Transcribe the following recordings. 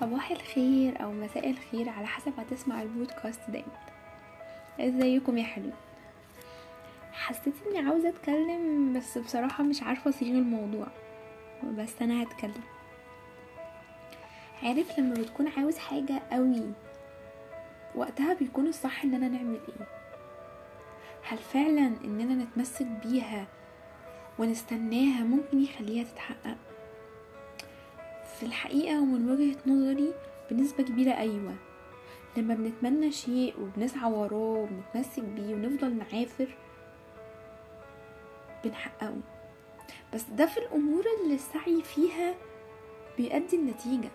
صباح الخير أو مساء الخير على حسب هتسمع البودكاست ده إزيكم يا حلو؟ حسيت إني عاوزة أتكلم بس بصراحة مش عارفة أصيغ الموضوع بس أنا هتكلم. عارف لما بتكون عاوز حاجة قوي وقتها بيكون الصح اننا نعمل إيه؟ هل فعلا إننا نتمسك بيها ونستناها ممكن يخليها تتحقق؟ في الحقيقة ومن وجهة نظري بنسبة كبيرة أيوة. لما بنتمنى شيء وبنسعى وراه وبنتمسك بيه ونفضل نعافر بنحققه. بس ده في الأمور اللي السعي فيها بيؤدي النتيجة.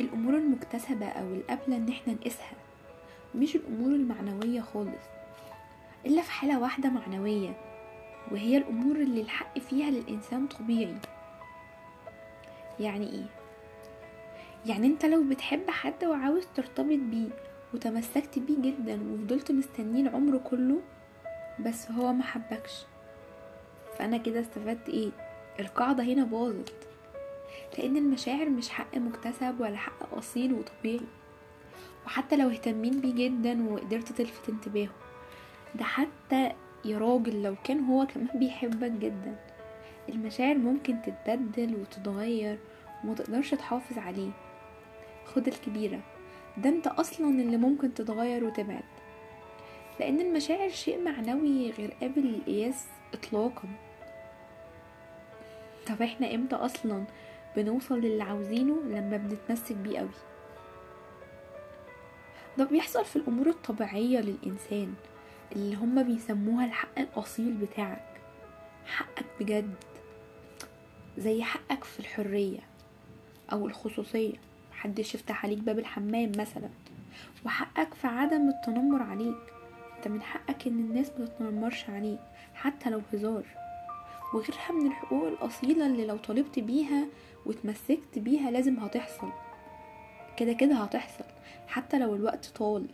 الأمور المكتسبة أو القابلة إن إحنا نقيسها. مش الأمور المعنوية خالص. إلا في حالة واحدة معنوية وهي الأمور اللي الحق فيها للإنسان طبيعي. يعني إيه؟ يعني انت لو بتحب حد وعاوز ترتبط بيه وتمسكت بيه جدا وفضلت مستنيه العمر كله بس هو ما حبكش. فأنا كده استفدت إيه؟ القاعدة هنا باظت. لأن المشاعر مش حق مكتسب ولا حق أصيل وطبيعي. وحتى لو اهتمين بيه جدا وقدرت تلفت انتباهه. ده حتى يا راجل لو كان هو كمان بيحبك جدا. المشاعر ممكن تتبدل وتتغير ومتقدرش تحافظ عليه. خد الكبيرة. ده انت أصلا اللي ممكن تتغير وتبعد. لأن المشاعر شيء معنوي غير قابل للقياس اطلاقا. طب إحنا إمتى أصلا بنوصل للي عاوزينه لما بنتمسك بيه قوي؟ ده بيحصل في الأمور الطبيعية للإنسان اللي هما بيسموها الحق الأصيل بتاعك. حقك بجد. زي حقك في الحرية أو الخصوصية. محدش يفتح عليك باب الحمام مثلا. وحقك في عدم التنمر عليك. انت من حقك إن الناس ما تتنمرش عليك حتى لو هزار. وغيرها من الحقوق الأصيلة اللي لو طالبت بيها وتمسكت بيها لازم هتحصل. كده كده هتحصل حتى لو الوقت طال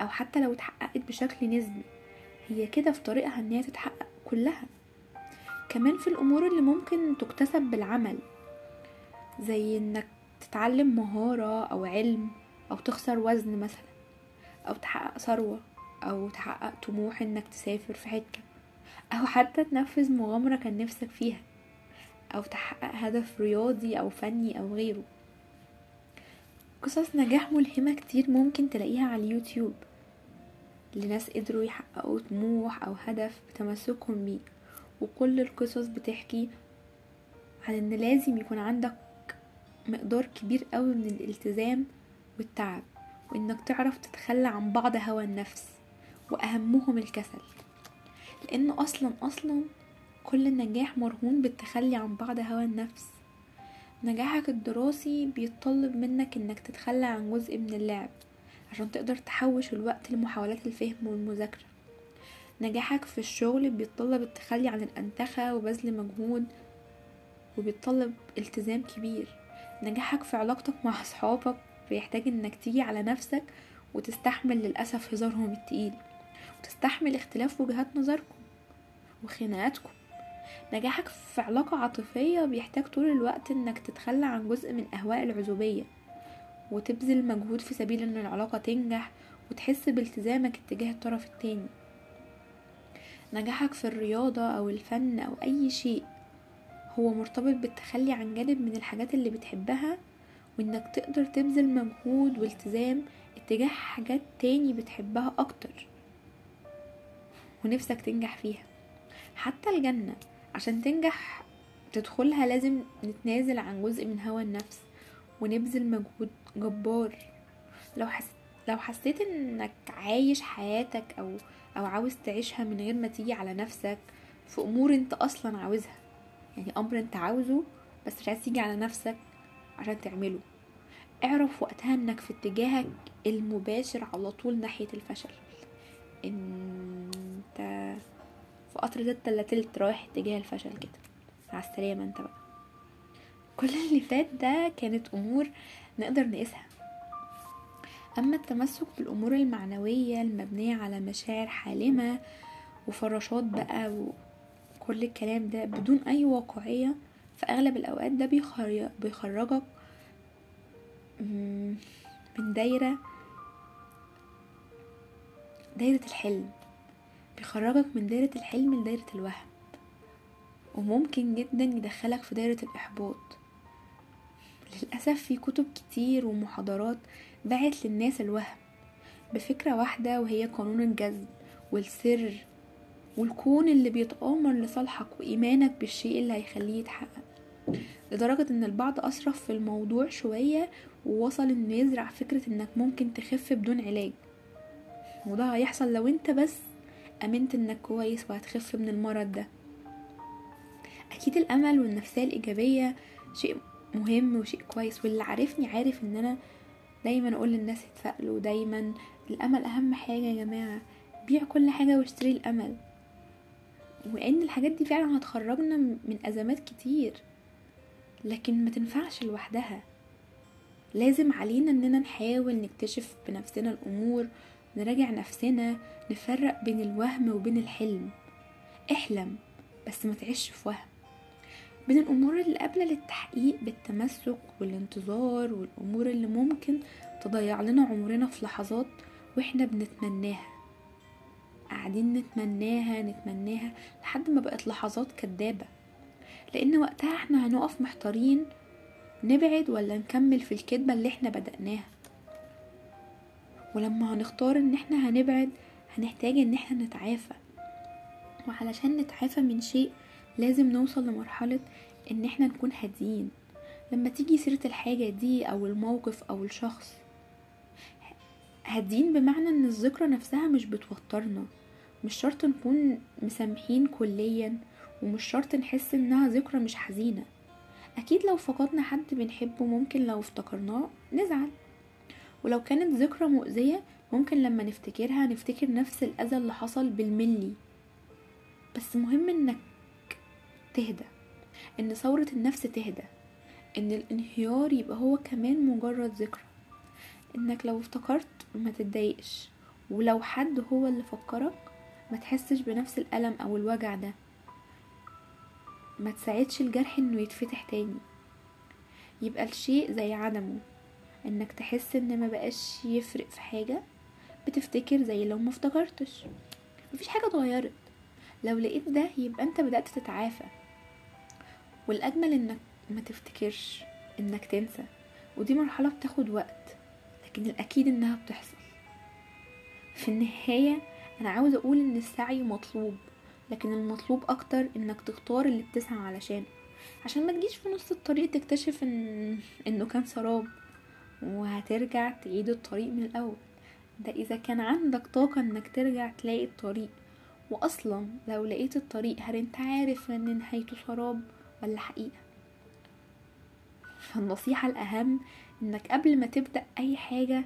أو حتى لو اتحققت بشكل نسبي. هي كده في طريقها إن هي تتحقق كلها. كمان في الأمور اللي ممكن تكتسب بالعمل زي إنك تتعلم مهارة أو علم أو تخسر وزن مثلا أو تحقق ثروة أو تحقق طموح إنك تسافر في حتة أو حتى تنفذ مغامرة كان نفسك فيها أو تحقق هدف رياضي أو فني أو غيره. قصص نجاح ملهمة كتير ممكن تلاقيها على اليوتيوب لناس قدروا يحققوا طموح أو هدف بتمسكهم بيه. وكل القصص بتحكي عن إن لازم يكون عندك مقدار كبير قوي من الالتزام والتعب وإنك تعرف تتخلى عن بعض هوى النفس وأهمهم الكسل. لأن أصلا أصلا كل النجاح مرهون بالتخلي عن بعض هوى النفس. نجاحك الدراسي بيتطلب منك إنك تتخلى عن جزء من اللعب عشان تقدر تحوش الوقت لمحاولات الفهم والمذاكرة. نجاحك في الشغل بيتطلب التخلي عن الأنتخة وبذل مجهود وبيتطلب التزام كبير. نجاحك في علاقتك مع أصحابك بيحتاج إنك تيجي على نفسك وتستحمل للأسف هزارهم التقيل. وتستحمل اختلاف وجهات نظركم وخناقاتكم. نجاحك في علاقة عاطفية بيحتاج طول الوقت إنك تتخلى عن جزء من أهواء العزوبية. وتبذل مجهود في سبيل إن العلاقة تنجح وتحس بالتزامك اتجاه الطرف التاني. نجاحك في الرياضة أو الفن أو أي شيء هو مرتبط بالتخلي عن جانب من الحاجات اللي بتحبها وإنك تقدر تبذل مجهود والتزام اتجاه حاجات تاني بتحبها أكتر. ونفسك تنجح فيها. حتى الجنة عشان تنجح تدخلها لازم نتنازل عن جزء من هوى النفس ونبذل مجهود جبار. لو حس... لو حسيت إنك عايش حياتك أو أو عاوز تعيشها من غير ما تيجي على نفسك في أمور أنت أصلا عاوزها. يعني أمر أنت عاوزه بس مش عايز تيجي على نفسك عشان تعمله. اعرف وقتها إنك في اتجاهك المباشر على طول ناحية الفشل. إنت في قطر ستة الا تلت رايح اتجاه الفشل كده. مع السلامة أنت بقى. كل اللي فات ده كانت أمور نقدر نقيسها. أما التمسك بالأمور المعنوية المبنية على مشاعر حالمة وفراشات بقى وكل الكلام ده بدون أي واقعية في أغلب الأوقات ده بيخرجك من دايرة دايرة الحلم. بيخرجك من دايرة الحلم لدايرة الوهم. وممكن جدا يدخلك في دايرة الإحباط. للأسف في كتب كتير ومحاضرات باعت للناس الوهم. بفكرة واحدة وهي قانون الجذب والسر والكون اللي بيتآمر لصالحك وإيمانك بالشيء اللي هيخليه يتحقق. لدرجة إن البعض أسرف في الموضوع شوية ووصل إنه يزرع فكرة إنك ممكن تخف بدون علاج. وده هيحصل لو أنت بس آمنت إنك كويس وهتخف من المرض ده. أكيد الأمل والنفسية الإيجابية شيء مهم وشيء كويس واللي عارفني عارف إن أنا دايما أقول للناس يتفائلوا دايما الأمل أهم حاجة يا جماعة. بيع كل حاجة واشتري الأمل. وإن الحاجات دي فعلا هتخرجنا من أزمات كتير. لكن ما تنفعش لوحدها. لازم علينا إننا نحاول نكتشف بنفسنا الأمور نراجع نفسنا نفرق بين الوهم وبين الحلم. احلم بس ما تعيش في وهم. بين الأمور اللي قابلة للتحقيق بالتمسك والانتظار والأمور اللي ممكن تضيع لنا عمرنا في لحظات وإحنا بنتمناها. قاعدين نتمناها نتمناها لحد ما بقت لحظات كدابة. لأن وقتها إحنا هنقف محتارين نبعد ولا نكمل في الكدبة اللي إحنا بدأناها. ولما هنختار إن إحنا هنبعد هنحتاج إن إحنا نتعافى. وعلشان نتعافى من شيء لازم نوصل لمرحلة إن إحنا نكون هاديين. لما تيجي سيرة الحاجة دي أو الموقف أو الشخص هادين بمعنى إن الذكرى نفسها مش بتوترنا. مش شرط نكون مسامحين كليا ومش شرط نحس إنها ذكرى مش حزينة. أكيد لو فقدنا حد بنحبه ممكن لو افتكرناه نزعل. ولو كانت ذكرى مؤذية ممكن لما نفتكرها نفتكر نفس الأذى اللي حصل بالملي. بس مهم إنك تهدى إن ثورة النفس تهدى إن الانهيار يبقى هو كمان مجرد ذكرى. إنك لو افتكرت ما تتضايقش ولو حد هو اللي فكرك ما تحسش بنفس الألم أو الوجع ده. ما تساعدش الجرح إنه يتفتح تاني. يبقى الشيء زي عدمه. إنك تحس إن ما بقاش يفرق في حاجة بتفتكر زي لو ما افتكرتش. مفيش حاجة اتغيرت. لو لقيت ده يبقى أنت بدأت تتعافى. والأجمل إنك ما تفتكرش إنك تنسى. ودي مرحلة بتاخد وقت. لكن الأكيد إنها بتحصل. في النهاية أنا عاوز أقول إن السعي مطلوب لكن المطلوب أكتر إنك تختار اللي بتسعى علشانه. عشان ما تجيش في نص الطريق تكتشف إن إنه كان سراب وهترجع تعيد الطريق من الأول. ده إذا كان عندك طاقة إنك ترجع تلاقي الطريق. واصلا لو لقيت الطريق هل أنت عارف إن نهايته سراب ولا حقيقة؟ فالنصيحة الأهم إنك قبل ما تبدأ أي حاجة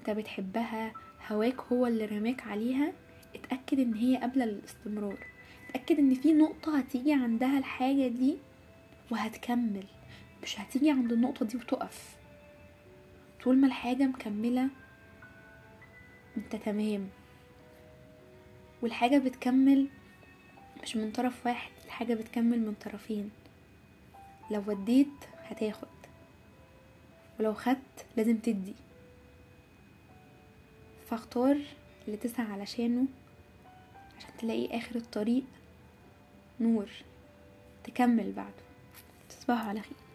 أنت بتحبها هواك هو اللي رماك عليها اتأكد إن هي قابلة للاستمرار. اتأكد إن في نقطة هتيجي عندها الحاجة دي وهتكمل مش هتيجي عند النقطة دي وتقف. طول ما الحاجة مكملة أنت تمام. والحاجة بتكمل مش من طرف واحد الحاجة بتكمل من طرفين. لو وديت هتاخد. ولو خدت لازم تدي. فاختار اللي تسعى علشانه عشان تلاقي آخر الطريق نور تكمل بعده. تصبحوا على خير.